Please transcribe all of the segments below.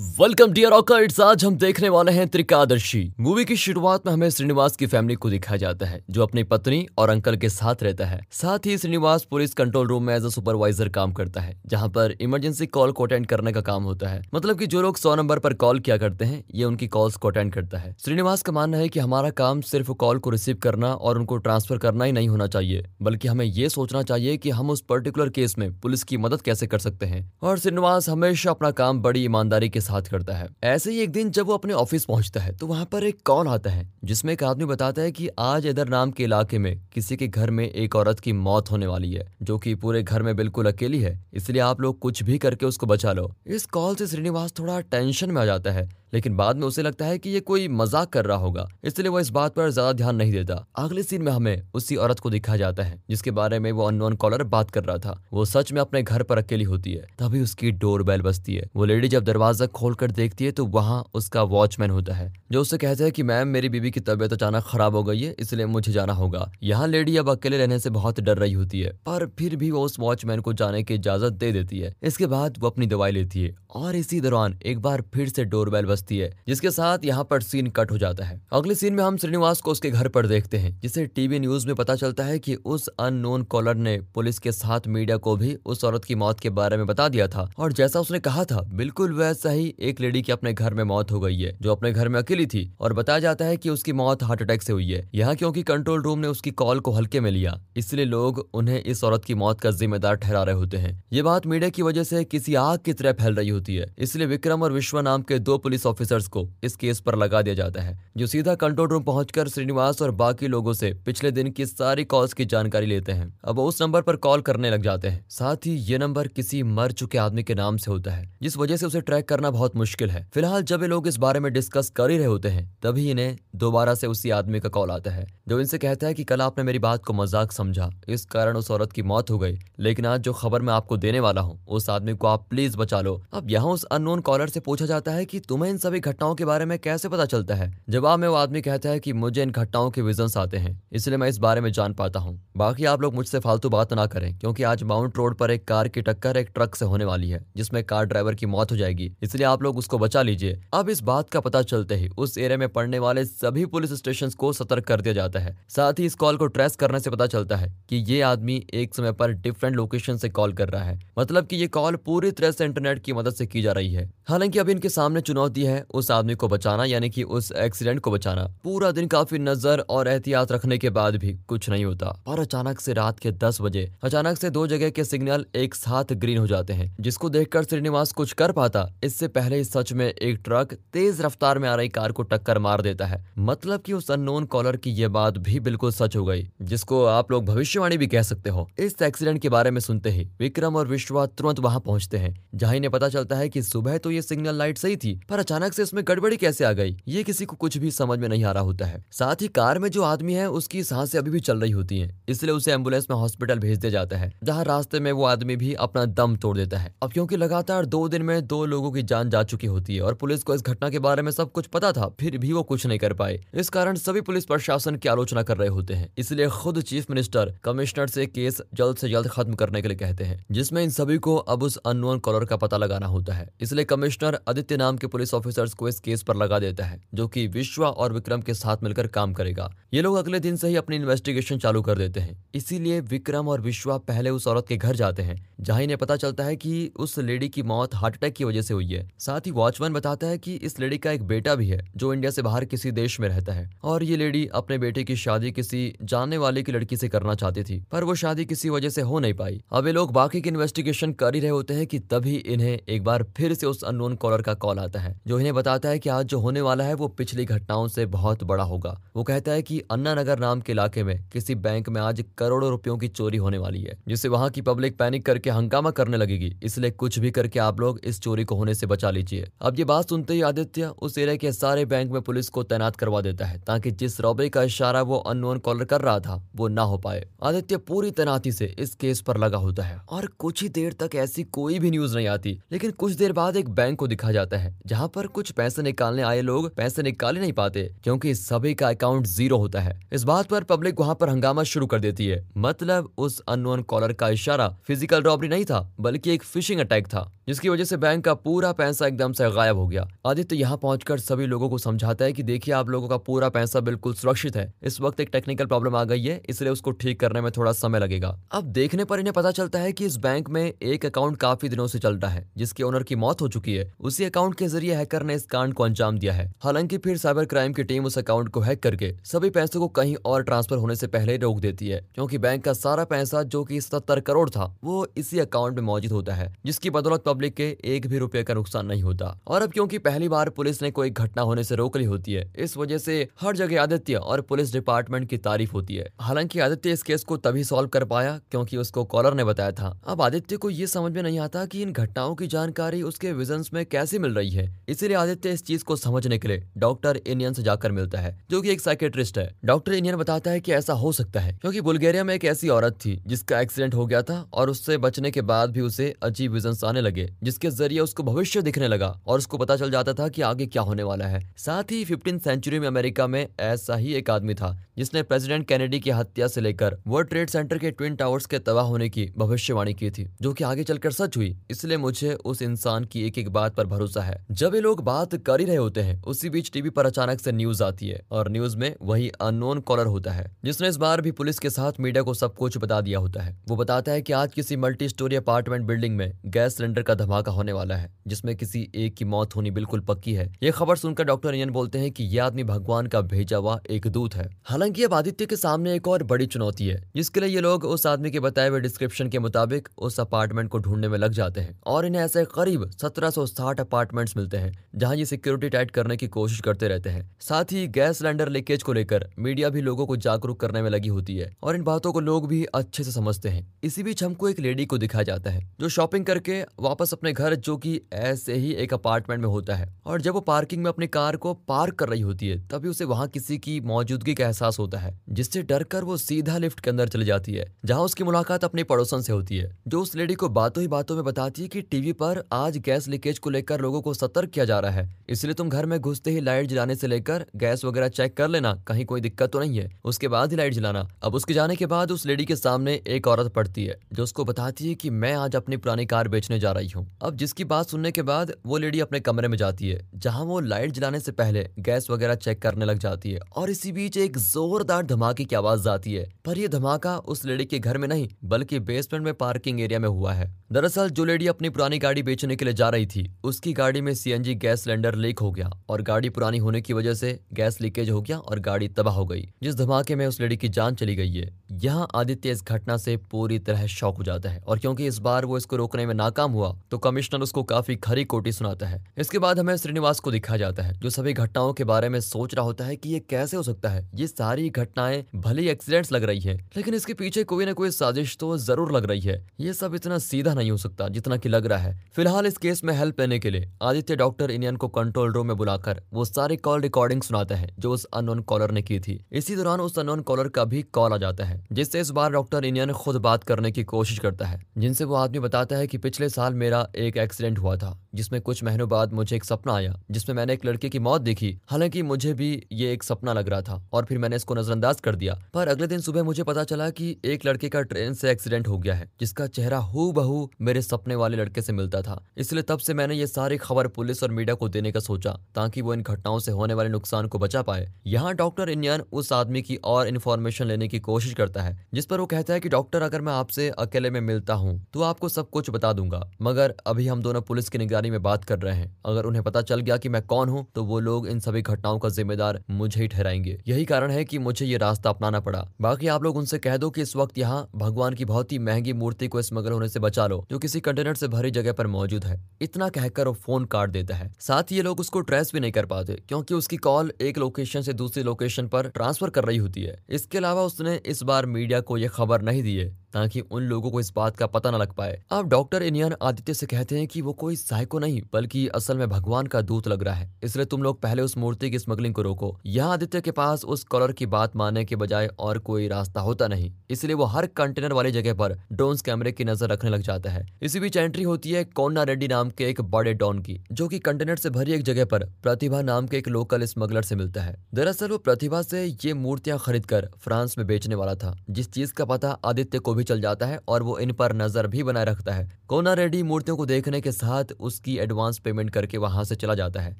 Welcome dear ऑकर्ड्स आज हम देखने वाले हैं त्रिकादर्शी मूवी की शुरुआत में हमें श्रीनिवास की फैमिली को दिखाया जाता है, जो अपनी पत्नी और अंकल के साथ रहता है। साथ ही श्रीनिवास पुलिस कंट्रोल रूम में एज अ सुपरवाइजर काम करता है, जहाँ पर इमरजेंसी कॉल को अटेंड करने का काम होता है। मतलब कि जो लोग सौ नंबर पर कॉल किया करते हैं, ये उनकी कॉल्स को अटेंड करता है। श्रीनिवास का मानना है की हमारा काम सिर्फ़ कॉल को रिसीव करना और उनको ट्रांसफ़र करना ही नहीं होना चाहिए, बल्कि हमें ये सोचना चाहिए की हम उस पर्टिकुलर केस में पुलिस की मदद कैसे कर सकते हैं। और श्रीनिवास हमेशा अपना काम बड़ी ईमानदारी के साथ करता है। ऐसे ही एक दिन जब वो अपने ऑफ़िस पहुँचता है तो वहाँ पर एक कॉल आता है, जिसमें एक आदमी बताता है कि आज इधर नाम के इलाके में किसी के घर में एक औरत की मौत होने वाली है, जो कि पूरे घर में बिल्कुल अकेली है, इसलिए आप लोग कुछ भी करके उसको बचा लो। इस कॉल से श्रीनिवास थोड़ा टेंशन में आ जाता है लेकिन बाद में उसे लगता है कि ये कोई मज़ाक कर रहा होगा, इसलिए वो इस बात पर ज़्यादा ध्यान नहीं देता। अगले सीन में हमें उसी औरत को दिखाया जाता है, जिसके बारे में वो अननोन कॉलर बात कर रहा था। वो सच में अपने घर पर अकेली होती है, तभी उसकी डोर बेल बजती है। वो लेडी जब दरवाज़ा खोल कर देखती है तो वहाँ उसका वॉचमैन होता है, जो उससे कहता है की, मैम, मेरी बीबी की तबीयत अचानक खराब हो गई है, इसलिए मुझे जाना होगा। यहाँ लेडी अब अकेले रहने से बहुत डर रही होती है, पर फिर भी वो उस वॉचमैन को जाने की इजाज़त दे देती है। इसके बाद वो अपनी दवाई लेती है, और इसी दौरान एक बार फिर से डोर डोरबेल बजती है, जिसके साथ यहाँ पर सीन कट हो जाता है। अगले सीन में हम श्रीनिवास को उसके घर पर देखते हैं, जिसे टीवी न्यूज़ में पता चलता है कि उस अननोन कॉलर ने पुलिस के साथ मीडिया को भी उस औरत की मौत के बारे में बता दिया था। और जैसा उसने कहा था, बिल्कुल वैसा ही एक लेडी की अपने घर में मौत हो गई है, जो अपने घर में अकेली थी। और बताया जाता है की उसकी मौत हार्ट अटैक से हुई है। यहाँ क्योंकि कंट्रोल रूम ने उसकी कॉल को हल्के में लिया, इसलिए लोग उन्हें इस औरत की मौत का जिम्मेदार ठहरा रहे होते हैं। ये बात मीडिया की वजह से किसी आग की तरह फैल रही होती है, इसलिए विक्रम और विश्व नाम के दो पुलिस ऑफिसर्स को इस केस पर लगा दिया जाता है, जो सीधा कंट्रोल रूम पहुंचकर श्रीनिवास और बाकी लोगों से पिछले दिन की सारी कॉल्स की जानकारी लेते हैं। अब उस नंबर पर कॉल करने लग जाते हैं। साथ ही ये नंबर किसी मर चुके आदमी के नाम से होता है, जिस वजह से उसे ट्रैक करना बहुत मुश्किल है। फ़िलहाल जब ये लोग इस बारे में डिस्कस कर ही रहे होते हैं, तभी इन्हें दोबारा से उसी आदमी का कॉल आता है, जो इनसे कहता है कि कल आपने मेरी बात को मज़ाक समझा। इस कारण उस औरत की मौत हो गई। लेकिन आज जो खबर मैं आपको देने वाला हूँ, उस आदमी को आप प्लीज़ बचा लो। अब यहाँ उस अननोन कॉलर से पूछा जाता है कि तुम्हें इन सभी घटनाओं के बारे में कैसे पता चलता है? जवाब में वो आदमी कहता है कि मुझे इन घटनाओं के विजन आते हैं, इसलिए मैं इस बारे में जान पाता हूँ। बाकी आप लोग मुझसे फालतू बात ना करें, क्योंकि आज माउंट रोड पर एक कार की टक्कर एक ट्रक से होने वाली है, जिसमें कार ड्राइवर की मौत हो जाएगी, इसलिए आप लोग उसको बचा लीजिए। अब इस बात का पता चलते ही उस एरिया में पड़ने वाले सभी पुलिस स्टेशन को सतर्क कर दिया जाता है। साथ ही इस कॉल को ट्रेस करने से पता चलता है कि ये आदमी एक समय पर डिफरेंट लोकेशन से कॉल कर रहा है मतलब की ये कॉल पूरी तरह से इंटरनेट की मदद से की जा रही है। हालाँकि अभी इनके सामने चुनौती है उस आदमी को बचाना, यानी कि उस एक्सीडेंट को बचाना। पूरा दिन काफ़ी नज़र और एहतियात रखने के बाद भी कुछ नहीं होता। और अचानक से रात के दस बजे, अचानक से दो जगह के सिग्नल एक साथ ग्रीन हो जाते हैं, जिसको देखकर श्रीनिवास कुछ कर पाता। इससे पहले सच में एक ट्रक तेज रफ्तार में आ रही कार को टक्कर मार देता है। मतलब की उस अननोन कॉलर की यह बात भी बिल्कुल सच हो गई, जिसको आप लोग भविष्यवाणी भी कह सकते हो। इस एक्सीडेंट के बारे में सुनते ही विक्रम और विश्वा तुरंत वहाँ पहुँचते हैं, जहाँ इन्हें पता चलता है कि सुबह तो ये सिग्नल लाइट सही थी, पर अचानक से इसमें गड़बड़ी कैसे आ गई? ये किसी को कुछ भी समझ में नहीं आ रहा होता है। साथ ही कार में जो आदमी है, उसकी साँसें अभी भी चल रही होती हैं, इसलिए उसे एंबुलेंस में हॉस्पिटल भेज दिया जाता है, जहाँ रास्ते में वो आदमी भी अपना दम तोड़ देता है। अब क्योंकि लगातार दो दिन में दो लोगों की जान जा चुकी होती है और पुलिस को इस घटना के बारे में सब कुछ पता था, फिर भी वो कुछ नहीं कर पाए। इस कारण सभी पुलिस प्रशासन की आलोचना कर रहे होते हैं, इसलिए खुद चीफ मिनिस्टर, कमिश्नर से केस जल्द से जल्द खत्म करने के लिए कहते हैं, जिसमें इन सभी को अब उस अननोन कॉलर का पता लगाना होता है। इसलिए कमिश्नर आदित्य नाम के पुलिस ऑफिसर्स को इस केस पर लगा देता है, जो कि विश्वा और विक्रम के साथ मिलकर काम करेगा। ये लोग अगले दिन से ही अपनी इन्वेस्टिगेशन चालू कर देते हैं। इसीलिए विक्रम और विश्वा पहले उस औरत के घर जाते हैं, जहाँ इन्हें पता चलता है की उस लेडी की मौत हार्ट अटैक की वजह से हुई है। साथ ही वॉचमैन बताता है की इस लेडी का एक बेटा भी है, जो इंडिया से बाहर किसी देश में रहता है। और ये लेडी अपने बेटे की शादी किसी जानने वाले की लड़की से करना चाहती थी, पर वो शादी किसी वजह से हो नहीं पाई। अब ये लोग बाकी की इन्वेस्टिगेशन कर ही रहे होते हैं कि तभी इन्हें एक बार फिर से उस अननोन कॉलर का कॉल आता है जो इन्हें बताता है कि आज जो होने वाला है वो पिछली घटनाओं से बहुत बड़ा होगा। वो कहता है कि अन्ना नगर नाम के इलाके में किसी बैंक में आज करोड़ों रुपयों की चोरी होने वाली है, जिससे वहाँ की पब्लिक पैनिक करके हंगामा करने लगेगी। इसलिए कुछ भी करके आप लोग इस चोरी को होने से बचा लीजिए। अब ये बात सुनते ही आदित्य उस एरिया के सारे बैंक में पुलिस को तैनात करवा देता है, ताकि जिस रॉबरी का इशारा वो अननोन कॉलर कर रहा था, वो ना हो पाए। आदित्य पूरी तैनाती से इस केस पर लगा होता है। और कुछ ही देर तक ऐसी कोई भी न्यूज़ नहीं आती, लेकिन कुछ देर बाद एक बैंक को दिखा जाता है, जहाँ पर कुछ पैसे निकालने आए लोग पैसे निकाल ही नहीं पाते, क्योंकि सभी का अकाउंट ज़ीरो होता है। इस बात पर पब्लिक वहाँ पर हंगामा शुरू कर देती है। मतलब उस अनोन कॉलर का इशारा फ़िज़िकल रॉबरी नहीं था, बल्कि एक फिशिंग अटैक था। जिसकी वजह से बैंक का पूरा पैसा एकदम से गायब हो गया। आदित्य यहाँ पहुंचकर सभी लोगों को समझाता है कि देखिए, आप लोगों का पूरा पैसा बिल्कुल सुरक्षित है। इस वक्त एक टेक्निकल प्रॉब्लम आ गई है, इसलिए उसको ठीक करने में थोड़ा समय लगेगा। अब देखने पर इन्हें पता चलता है कि इस बैंक में एक अकाउंट काफ़ी दिनों से चल रहा है, जिसके ओनर की मौत हो चुकी है। उसी अकाउंट के ज़रिए हैकर ने इस कांड को अंजाम दिया है। हालाँकि फिर साइबर क्राइम की टीम उस अकाउंट को हैक करके सभी पैसों को कहीं और ट्रांसफ़र होने से पहले रोक देती है, क्योंकि बैंक का सारा पैसा जो कि सत्तर करोड़ था, वो इसी अकाउंट में मौजूद होता है, जिसकी बदौलत पब्लिक के एक भी रुपए का नुकसान नहीं होता। और अब क्योंकि पहली बार पुलिस ने कोई घटना होने से रोक ली होती है, इस वजह से हर जगह आदित्य और पुलिस डिपार्टमेंट की तारीफ़ होती है। हालाँकि आदित्य इस केस को तभी सॉल्व कर पाया क्योंकि उसको कॉलर ने बताया था। अब आदित्य को ये समझ में नहीं आता कि इन घटनाओं की जानकारी उसके विजन में कैसे मिल रही है। इसीलिए आदित्य इस चीज़ को समझने के लिए डॉक्टर इनियन से जाकर मिलता है, जो की एक साइकेट्रिस्ट है। डॉक्टर इनियन बताता है की ऐसा हो सकता है, क्योंकि बुल्गारिया में एक ऐसी औरत थी जिसका एक्सीडेंट हो गया था और उससे बचने के बाद भी उसे अजीब विजन आने लगे। जिसके ज़रिए उसको भविष्य दिखने लगा और उसको पता चल जाता था कि आगे क्या होने वाला है। साथ ही फिफ्टीन सेंचुरी में अमेरिका में ऐसा ही एक आदमी था, जिसने प्रेसिडेंट कैनेडी की हत्या से लेकर वर्ल्ड ट्रेड सेंटर के ट्विन टावर्स के तबाह होने की भविष्यवाणी की थी, जो कि आगे चलकर सच हुई। इसलिए मुझे उस इंसान की एक एक बात पर भरोसा है। जब ये लोग बात कर ही रहे होते हैं, उसी बीच टीवी पर अचानक से न्यूज़ आती है और न्यूज़ में वही अननोन कॉलर होता है, जिसने इस बार भी पुलिस के साथ मीडिया को सब कुछ बता दिया होता है। वो बताता है कि आज किसी मल्टी स्टोरी अपार्टमेंट बिल्डिंग में गैस सिलेंडर का धमाका होने वाला है, जिसमें किसी एक की मौत होनी बिल्कुल पक्की है। ये खबर सुनकर डॉक्टर इंजन बोलते हैं कि यह आदमी भगवान का भेजा हुआ एक दूत है। हालाँकि अब आदित्य के सामने एक और बड़ी चुनौती है, जिसके लिए ये लोग उस आदमी के बताए हुए डिस्क्रिप्शन के मुताबिक उस अपार्टमेंट को ढूँढने में लग जाते हैं और इन्हें ऐसे करीब 1760 अपार्टमेंट्स मिलते हैं, जहाँ ये सिक्योरिटी टाइट करने की कोशिश करते रहते हैं। साथ ही गैस सिलेंडर लीकेज को लेकर मीडिया भी लोगों को जागरूक करने में लगी होती है और इन बातों को लोग भी अच्छे से समझते हैं। इसी बीच हमको एक लेडी को दिखाया जाता है, जो शॉपिंग करके वापस अपने घर, जो की ऐसे ही एक अपार्टमेंट में होता है। और जब वो पार्किंग में अपनी कार को पार्क कर रही होती है, तभी उसे वहाँ किसी की मौजूदगी का एहसास होता है, जिससे डरकर वो सीधा लिफ्ट के अंदर चली जाती है, जहाँ उसकी मुलाकात अपनी पड़ोसन से होती है, जो उस लेडी को बातों ही बातों में बताती है कि टीवी पर आज गैस लीकेज को लेकर लोगों को सतर्क किया जा रहा है, इसलिए तुम घर में घुसते ही लाइट जलाने से लेकर गैस वगैरह चेक कर लेना, कहीं कोई दिक्कत तो नहीं है। उसके बाद ही लाइट जलाना। अब उसके जाने के बाद उस लेडी के सामने एक औरत पड़ती है, जो उसको बताती है कि मैं आज अपनी पुरानी कार बेचने जा रही हूँ। अब जिसकी बात सुनने के बाद वो लेडी अपने कमरे में जाती है, जहाँ वो लाइट जलाने से पहले गैस वगैरह चेक करने लग जाती है और इसी बीच एक जोरदार धमाके की आवाज़ आती है। पर यह धमाका उस लेडी के घर में नहीं, बल्कि बेसमेंट में पार्किंग एरिया में हुआ है। दरअसल जो लेडी अपनी पुरानी गाड़ी बेचने के लिए जा रही थी, उसकी गाड़ी में सीएनजी गैस सिलेंडर लीक हो गया और गाड़ी पुरानी होने की वजह से गैस लीकेज हो गया और गाड़ी तबाह हो गई, जिस धमाके में उस लेडी की जान चली गई है। यहाँ आदित्य इस घटना से पूरी तरह शौक हो जाता है और क्योंकि इस बार वो इसको रोकने में नाकाम हुआ तो कमिश्नर उसको काफ़ी खरी कोटी सुनाता है। इसके बाद हमें श्रीनिवास को दिखाया जाता है, जो सभी घटनाओं के बारे में सोच रहा होता है कि ये कैसे हो सकता है। ये सारी घटनाएँ भले एक्सीडेंट्स लग रही है, लेकिन इसके पीछे कोई ना कोई साजिश तो ज़रूर लग रही है। ये सब इतना सीधा नहीं हो सकता जितना की लग रहा है। फ़िलहाल इस केस में हेल्प लेने के लिए आदित्य डॉक्टर इनियन को कंट्रोल रूम में बुलाकर वो सारी कॉल रिकॉर्डिंग सुनाता है, जो उस अनोन कॉलर ने की थी। इसी दौरान उस अनोन कॉलर का भी कॉल आ जाता है, जिससे इस बार डॉक्टर इनियन खुद बात करने की कोशिश करता है, जिनसे वो आदमी बताता है कि पिछले साल मेरा एक एक्सीडेंट हुआ था, जिसमें कुछ महीनों बाद मुझे एक सपना आया, जिसमें मैंने एक लड़के की मौत देखी। हालाँकि मुझे भी ये एक सपना लग रहा था और फिर मैंने इसको नजरअंदाज कर दिया। पर अगले दिन सुबह मुझे पता चला कि एक लड़के का ट्रेन से एक्सीडेंट हो गया है, जिसका चेहरा हु बहू मेरे सपने वाले लड़के से मिलता था। इसलिए तब से मैंने ये सारी खबर पुलिस और मीडिया को देने का सोचा, ताकि वो इन घटनाओं से होने वाले नुकसान को बचा पाए। यहाँ डॉक्टर इंडियन उस आदमी की और इन्फॉर्मेशन लेने की कोशिश करता है, जिस पर वो कहता है की, डॉक्टर, अगर मैं आपसे अकेले में मिलता हूँ तो आपको सब कुछ बता दूँगा, मगर अभी हम दोनों पुलिस की निगरानी में बात कर रहे हैं, अगर उन्हें पता चल गया कि मैं कौन हूँ तो वो लोग इन सभी घटनाओं का जिम्मेदार मुझे ही ठहराएँगे। यही कारण है कि मुझे ये रास्ता अपनाना पड़ा। बाकी आप लोग उनसे कह दो कि इस वक्त यहाँ भगवान की बहुत ही महँगी मूर्ति को स्मगल होने से बचा लो, जो किसी कंटेनर से भरी जगह पर मौजूद है। इतना कहकर वो फ़ोन काट देता है। साथ ही लोग उसको ट्रेस भी नहीं कर पाते, क्योंकि उसकी कॉल एक लोकेशन से दूसरी लोकेशन पर ट्रांसफ़र कर रही होती है। इसके अलावा उसने इस बार मीडिया को यह खबर नहीं दी है। ताकि उन लोगों को इस बात का पता न लग पाए। अब डॉक्टर इनियन आदित्य से कहते हैं कि वो कोई साइको नहीं, बल्कि असल में भगवान का दूत लग रहा है। इसलिए तुम लोग पहले उस मूर्ति की स्मगलिंग को रोको। यहाँ आदित्य के पास उस कॉलर की बात मानने के बजाय और कोई रास्ता होता नहीं। इसलिए वो हर कंटेनर वाली जगह पर ड्रोन कैमरे की नज़र रखने लग जाता है। इसी बीच एंट्री होती है कोन्ना रेड्डी नाम के एक बड़े डॉन की, जो की कंटेनर से भरी एक जगह पर प्रतिभा नाम के एक लोकल स्मगलर से मिलता है। दरअसल वो प्रतिभा से ये मूर्तियाँ खरीद कर फ्रांस में बेचने वाला था, जिस चीज़ का पता आदित्य को भी चल जाता है और वो इन पर नज़र भी बनाए रखता है। कोना रेड्डी मूर्तियों को देखने के साथ उसकी एडवांस पेमेंट करके वहाँ से चला जाता है,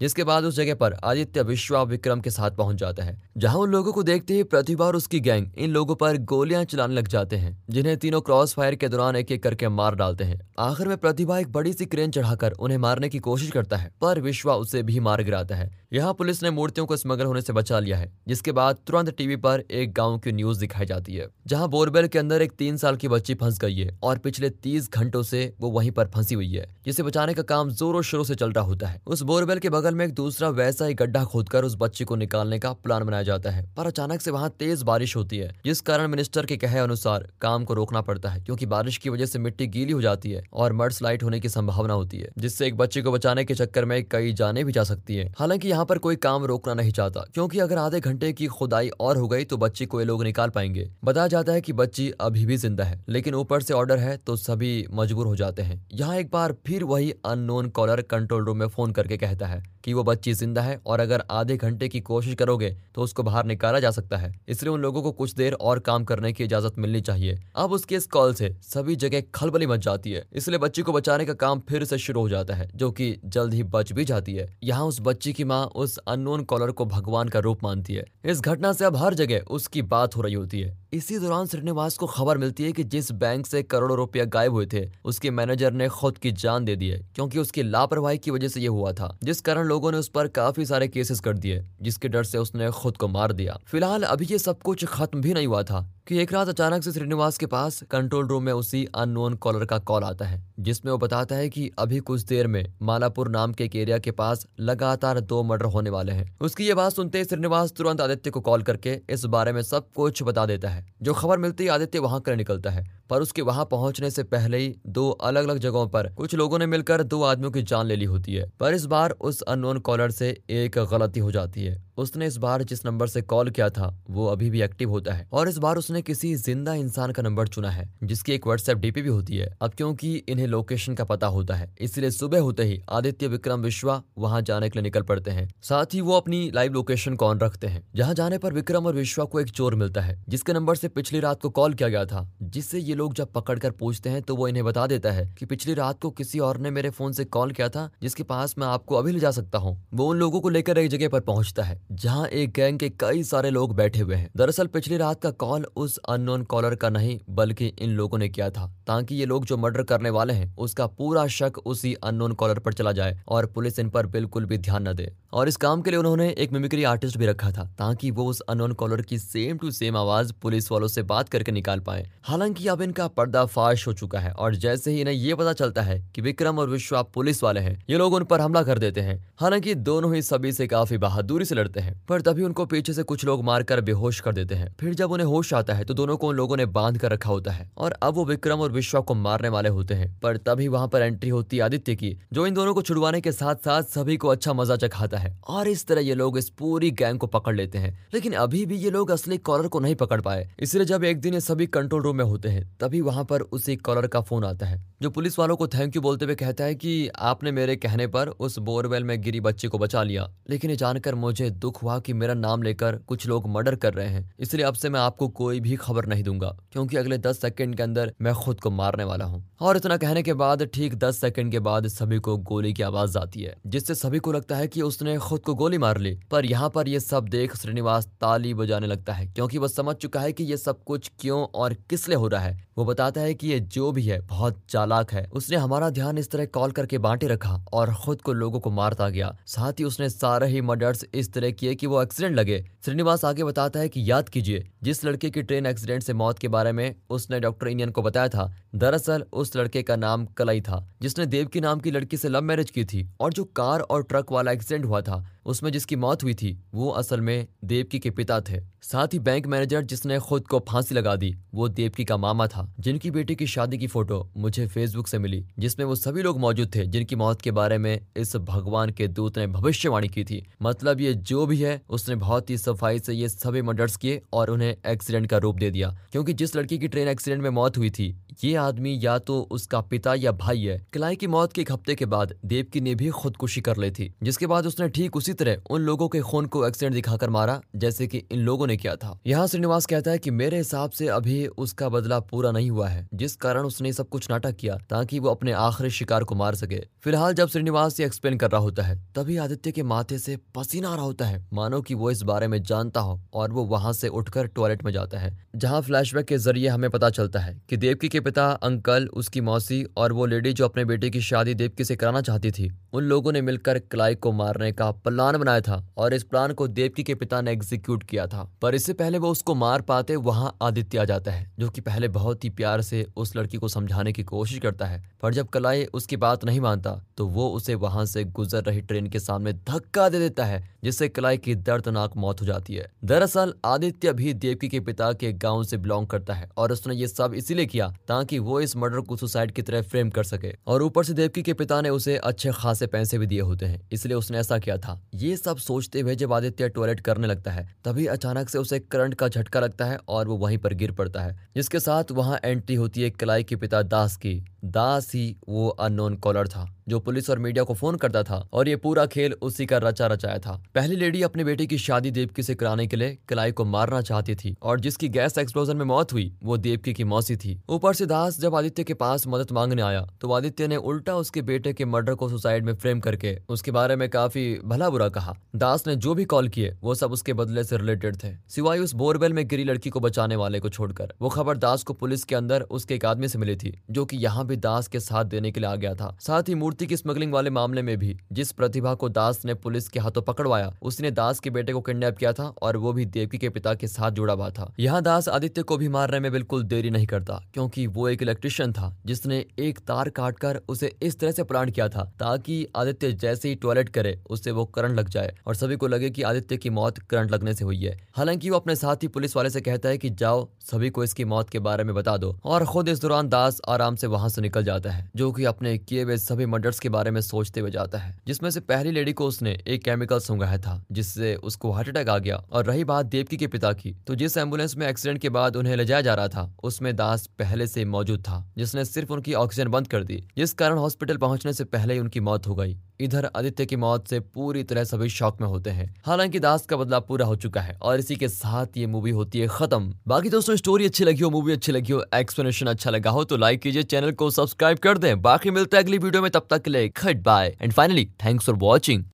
जिसके बाद उस जगह पर आदित्य विश्वा विक्रम के साथ पहुँच जाता है, जहाँ उन लोगों को देखते ही प्रतिभा और उसकी गैंग इन लोगों पर गोलियाँ चलाने लग जाते हैं, जिन्हें तीनों क्रॉस फायर के दौरान एक एक करके मार डालते हैं। आखिर में प्रतिभा एक बड़ी सी क्रेन चढ़ाकर उन्हें मारने की कोशिश करता है, पर विश्वा उसे भी मार गिराता है। यहाँ पुलिस ने मूर्तियों को स्मगल होने से बचा लिया है, जिसके बाद तुरंत टीवी पर एक गाँव की न्यूज़ दिखाई जाती है, जहाँ बोरबेल के अंदर एक तीन साल की बच्ची फंस गई है और पिछले तीस घंटों से वो वहीं पर फंसी हुई है, जिसे बचाने का काम जोरों शोरों से चल रहा होता है। उस बोरबेल के बगल में एक दूसरा वैसा ही गड्ढा खोदकर उस बच्ची को निकालने का प्लान बनाया जाता है, पर अचानक से वहाँ तेज बारिश होती है, जिस कारण मिनिस्टर के कहे अनुसार काम को रोकना पड़ता है, क्योंकि बारिश की वजह से मिट्टी गीली हो जाती है और मर्ड होने की संभावना होती है, जिससे एक बच्चे को बचाने के चक्कर में कई जाने भी जा सकती है। हालाँकि यहाँ पर कोई काम रोकना नहीं चाहता, क्योंकि अगर आधे घंटे की खुदाई और हो गई तो बच्ची को ये लोग निकाल पाएँगे। बताया जाता है कि बच्ची अभी भी ज़िंदा है, लेकिन ऊपर से ऑर्डर है तो सभी मजबूर हो जाते हैं। यहाँ एक बार फिर वही अननोन कॉलर कंट्रोल रूम में फ़ोन करके कहता है कि वो बच्ची ज़िंदा है और अगर आधे घंटे की कोशिश करोगे तो उसको बाहर निकाला जा सकता है। इसलिए उन लोगों को कुछ देर और काम करने की इजाज़त मिलनी चाहिए। अब उसके इस कॉल से सभी जगह खलबली मच जाती है, इसलिए बच्ची को बचाने का काम फिर से शुरू हो जाता है, जो की जल्द ही बच भी जाती है। यहाँ उस बच्ची की माँ उस अननोन कॉलर को भगवान का रूप मानती है। इस घटना से अब हर जगह उसकी बात हो रही होती है। इसी दौरान श्रीनिवास को खबर मिलती है कि जिस बैंक से करोड़ों रुपया गायब हुए थे, उसके मैनेजर ने खुद की जान दे दी है, क्योंकि उसकी लापरवाही की वजह से ये हुआ था, जिस कारण लोगों ने उस पर काफ़ी सारे केसेस कर दिए, जिसके डर से उसने खुद को मार दिया। फ़िलहाल अभी ये सब कुछ खत्म भी नहीं हुआ था, कि एक रात अचानक से श्रीनिवास के पास कंट्रोल रूम में उसी अननोन कॉलर का कॉल आता है, जिसमें वो बताता है कि अभी कुछ देर में मालापुर नाम के एक एरिया के पास लगातार दो मर्डर होने वाले हैं। उसकी ये बात सुनते श्रीनिवास तुरंत आदित्य को कॉल करके इस बारे में सब कुछ बता देता है। जो खबर मिलती है आदित्य वहाँ कर निकलता है। पर उसके वहाँ पहुँचने से पहले ही दो अलग अलग जगहों पर कुछ लोगों ने मिलकर दो आदमियों की जान ले ली होती है। पर इस बार उस अननोन कॉलर से एक गलती हो जाती है। उसने इस बार जिस नंबर से कॉल किया था, वो अभी भी एक्टिव होता है। और इस बार उसने किसी ज़िंदा इंसान का नंबर चुना है, जिसकी एक व्हाट्सएप डीपी भी होती है। अब क्योंकि इन्हें लोकेशन का पता होता है, इसलिए सुबह होते ही आदित्य, विक्रम, विश्वा वहाँ जाने के लिए निकल पड़ते हैं। साथ ही वो अपनी लाइव लोकेशन कौन रखते हैं? जहाँ जाने पर विक्रम और विश्वा को एक चोर मिलता है, जिसके नंबर से पिछली रात को कॉल किया गया था, जिससे ये लोग जब पकड़ कर पूछते हैं तो वो इन्हें बता देता है कि पिछली रात को किसी और ने मेरे फ़ोन से कॉल किया था, जिसके पास मैं आपको अभी ले जा सकता हूँ। वो उन लोगों को लेकर एक जगह पर पहुँचता है, जहाँ एक गैंग के कई सारे लोग बैठे हुए हैं। दरअसल पिछली रात का कॉल उस अननोन कॉलर का नहीं, बल्कि इन लोगों ने किया था, ताकि ये लोग जो मर्डर करने वाले हैं, उसका पूरा शक उसी अननोन कॉलर पर चला जाए, और पुलिस इन पर बिल्कुल भी ध्यान न दे। और इस काम के लिए उन्होंने एक मिमिक्री आर्टिस्ट भी रखा था, ताकि वो उस अननोन कॉलर की सेम टू सेम आवाज़ पुलिस वालों से बात करके निकाल पाए। हालाँकि अब इनका पर्दाफाश हो चुका है और जैसे ही इन्हें ये पता चलता है कि विक्रम और विश्वा पुलिस वाले हैं, ये लोग उन पर हमला कर देते हैं। हालाँकि दोनों ही सभी से काफ़ी बहादुरी से लड़ते हैं, पर तभी उनको पीछे से कुछ लोग मारकर बेहोश कर देते हैं। फिर जब उन्हें होश आता है तो दोनों को उन लोगों ने बाँध कर रखा होता है और अब वो विक्रम और विश्वा को मारने वाले होते हैं। पर तभी वहाँ पर एंट्री होती आदित्य की, जो इन दोनों को छुड़वाने के साथ साथ सभी को अच्छा मज़ा चखाता है और इस तरह ये लोग इस पूरी गैंग को पकड़ लेते हैं। लेकिन अभी भी ये लोग असली कॉलर को नहीं पकड़ पाए, इसलिए जब एक दिन ये सभी कंट्रोल रूम में होते हैं तभी वहाँ पर उसे कॉलर का फ़ोन आता है। जो पुलिस वालों को थैंक यू बोलते हुए कहता है कि आपने मेरे कहने पर उस बोरवेल में गिरी बच्ची को बचा लिया। लेकिन ये जानकर मुझे दुख हुआ कि मेरा नाम लेकर कुछ लोग मर्डर कर रहे हैं। इसलिए अब से मैं आपको कोई भी खबर नहीं दूँगा, क्योंकि अगले दस सेकंड के अंदर मैं खुद को मारने वाला हूँ। और इतना कहने के बाद ठीक दस सेकंड के बाद सभी को गोली की आवाज़ आती है, जिससे सभी को लगता है कि उसने खुद को गोली मार ली। पर यहाँ पर ये सब देख श्रीनिवास ताली बजाने लगता है, क्योंकि वह समझ चुका है कि ये सब कुछ क्यों और किस लिए हो रहा है। वो बताता है कि ये जो भी है, बहुत चालाक है। उसने हमारा ध्यान इस तरह कॉल करके बांटे रखा और खुद को लोगों को मारता गया। साथ ही उसने सारे ही मर्डर्स इस तरह किए कि वो एक्सीडेंट लगे। श्रीनिवास आगे बताता है कि याद कीजिए, जिस लड़के की ट्रेन एक्सीडेंट से मौत के बारे में उसने डॉक्टर इंडियन को बताया था, दरअसल उस लड़के का नाम कलई था, जिसने देव देवकी नाम की लड़की से लव मैरिज की थी और जो कार और ट्रक वाला एक्सीडेंट हुआ था। उसमें जिसकी मौत हुई थी, वो असल में देवकी के पिता थे। साथ ही बैंक मैनेजर जिसने खुद को फांसी लगा दी, वो देवकी का मामा था। जिनकी बेटी की शादी की फ़ोटो मुझे फेसबुक से मिली, जिसमें वो सभी लोग मौजूद थे, जिनकी मौत के बारे में इस भगवान के दूत ने भविष्यवाणी की थी। मतलब ये जो भी है, उसने बहुत ही सफ़ाई से ये सभी मर्डर्स किए और उन्हें एक्सीडेंट का रूप दे दिया। क्योंकि जिस लड़की की ट्रेन एक्सीडेंट में मौत हुई थी ये आदमी या तो उसका पिता या भाई है। कलाई की मौत के एक हफ़्ते के बाद देवकी ने भी खुदकुशी कर ली थी, जिसके बाद उसने ठीक उसी तरह उन लोगों के खून को एक्सीडेंट दिखाकर मारा, जैसे कि इन लोगों ने किया था। यहाँ श्रीनिवास कहता है कि मेरे हिसाब से अभी उसका बदला पूरा नहीं हुआ है, जिस कारण उसने सब कुछ नाटक किया, ताकि वो अपने आखिरी शिकार को मार सके। फ़िलहाल जब श्रीनिवास ये एक्सप्लेन कर रहा होता है, तभी आदित्य के माथे से पसीना आ रहा होता है। मानो कि वो इस बारे में जानता हो, और वो वहाँ से उठकर टॉयलेट में जाता है, जहाँ फ्लैशबैक के ज़रिए हमें पता चलता है कि देवकी के पिता, अंकल, उसकी मौसी और वो लेडी जो अपने बेटे की शादी देवकी से कराना चाहती थी, उन लोगों ने मिलकर क्लाई को मारने का प्लान बनाया था और इस प्लान को देवकी के पिता ने एग्जीक्यूट किया था। पर इससे पहले वो उसको मार पाते वहाँ आदित्य आ जाता है, जो कि पहले बहुत ही प्यार से उस लड़की को समझाने की कोशिश करता है। पर जब कलाई उसकी बात नहीं मानता तो वो उसे वहाँ से गुजर रही ट्रेन के सामने धक्का दे देता है जिससे कलाई की दर्दनाक मौत हो जाती है। दरअसल, आदित्य भी देवकी के पिता के गाँव से बिलोंग करता है और उसने ये सब इसीलिए किया ताकि वो इस मर्डर को सुसाइड की तरह फ्रेम कर सके और ऊपर से देवकी के पिता ने उसे अच्छे खासे पैसे भी दिए होते हैं, इसलिए उसने ऐसा किया था। ये सब सोचते हुए जब आदित्य टॉयलेट करने लगता है, तभी अचानक से उसे करंट का झटका लगता है और वो वहीं पर गिर पड़ता है, जिसके साथ वहाँ एंट्री होती है कलाई के पिता दास की। दास ही वो अननोन कॉलर था, जो पुलिस और मीडिया को फ़ोन करता था और ये पूरा खेल उसी का रचा रचाया था। पहली लेडी अपने बेटे की शादी देवकी से कराने के लिए कलाई को मारना चाहती थी और जिसकी गैस एक्सप्लोजन में मौत हुई, वो देवकी की मौसी थी। ऊपर से दास जब आदित्य के पास मदद मांगने आया तो आदित्य ने उल्टा उसके बेटे के मर्डर को सुसाइड में फ्रेम करके उसके बारे में काफ़ी भला बुरा कहा। दास ने जो भी कॉल किए, वो सब उसके बदले से रिलेटेड थे। सिवाय उस बोरवेल में गिरी लड़की को बचाने वाले को छोड़कर, वो खबर दास को पुलिस के अंदर उसके एक आदमी से मिली थी, जो की यहाँ भी दास के साथ देने के लिए आ गया था। साथ ही मूर्ति की स्मगलिंग वाले मामले में भी, जिस प्रतिभा को दास ने पुलिस के हाथों पकड़वाया उसने दास के बेटे को किडनैप किया था और वो भी देवकी के पिता के साथ जुड़ा हुआ था। यहाँ दास आदित्य को भी मारने में बिल्कुल देरी नहीं करता, क्योंकि वो एक इलेक्ट्रिशियन था, जिसने एक तार काट कर उसे इस तरह से प्लांट किया था, ताकि आदित्य जैसे ही टॉयलेट करे, उससे वो करंट लग जाए और सभी को लगे कि आदित्य की मौत करंट लगने से हुई है। हालाँकि वो अपने साथ ही पुलिस वाले से कहता है कि, जाओ, सभी को इसकी मौत के बारे में बता दो। और खुद इस दौरान दास आराम से वहाँ से निकल जाता है, जो कि अपने किए हुए सभी मर्डर्स के बारे में सोचते हुए जाता है, जिसमें से पहली लेडी को उसने एक केमिकल सुंघाया था, जिससे उसको हार्ट अटैक आ गया और रही बात देवकी के पिता की तो जिस एंबुलेंस में एक्सीडेंट के बाद उन्हें ले जाया जा रहा था, उसमें दास पहले से मौजूद था, जिसने सिर्फ़ उनकी ऑक्सीजन बंद कर दी, जिस कारण हॉस्पिटल पहुँचने से पहले ही उनकी मौत हो गई। इधर आदित्य की मौत से पूरी तरह सभी शौक में होते हैं। हालाँकि दास का बदला पूरा हो चुका है और इसी के साथ ये मूवी होती है खत्म। बाकी दोस्तों स्टोरी अच्छी लगी हो मूवी अच्छी लगी हो एक्सप्लेनेशन अच्छा लगा हो तो लाइक कीजिए चैनल को सब्सक्राइब कर दें। बाकी मिलते हैं अगली वीडियो में, तब तक के लिए खट bye and finally thanks for watching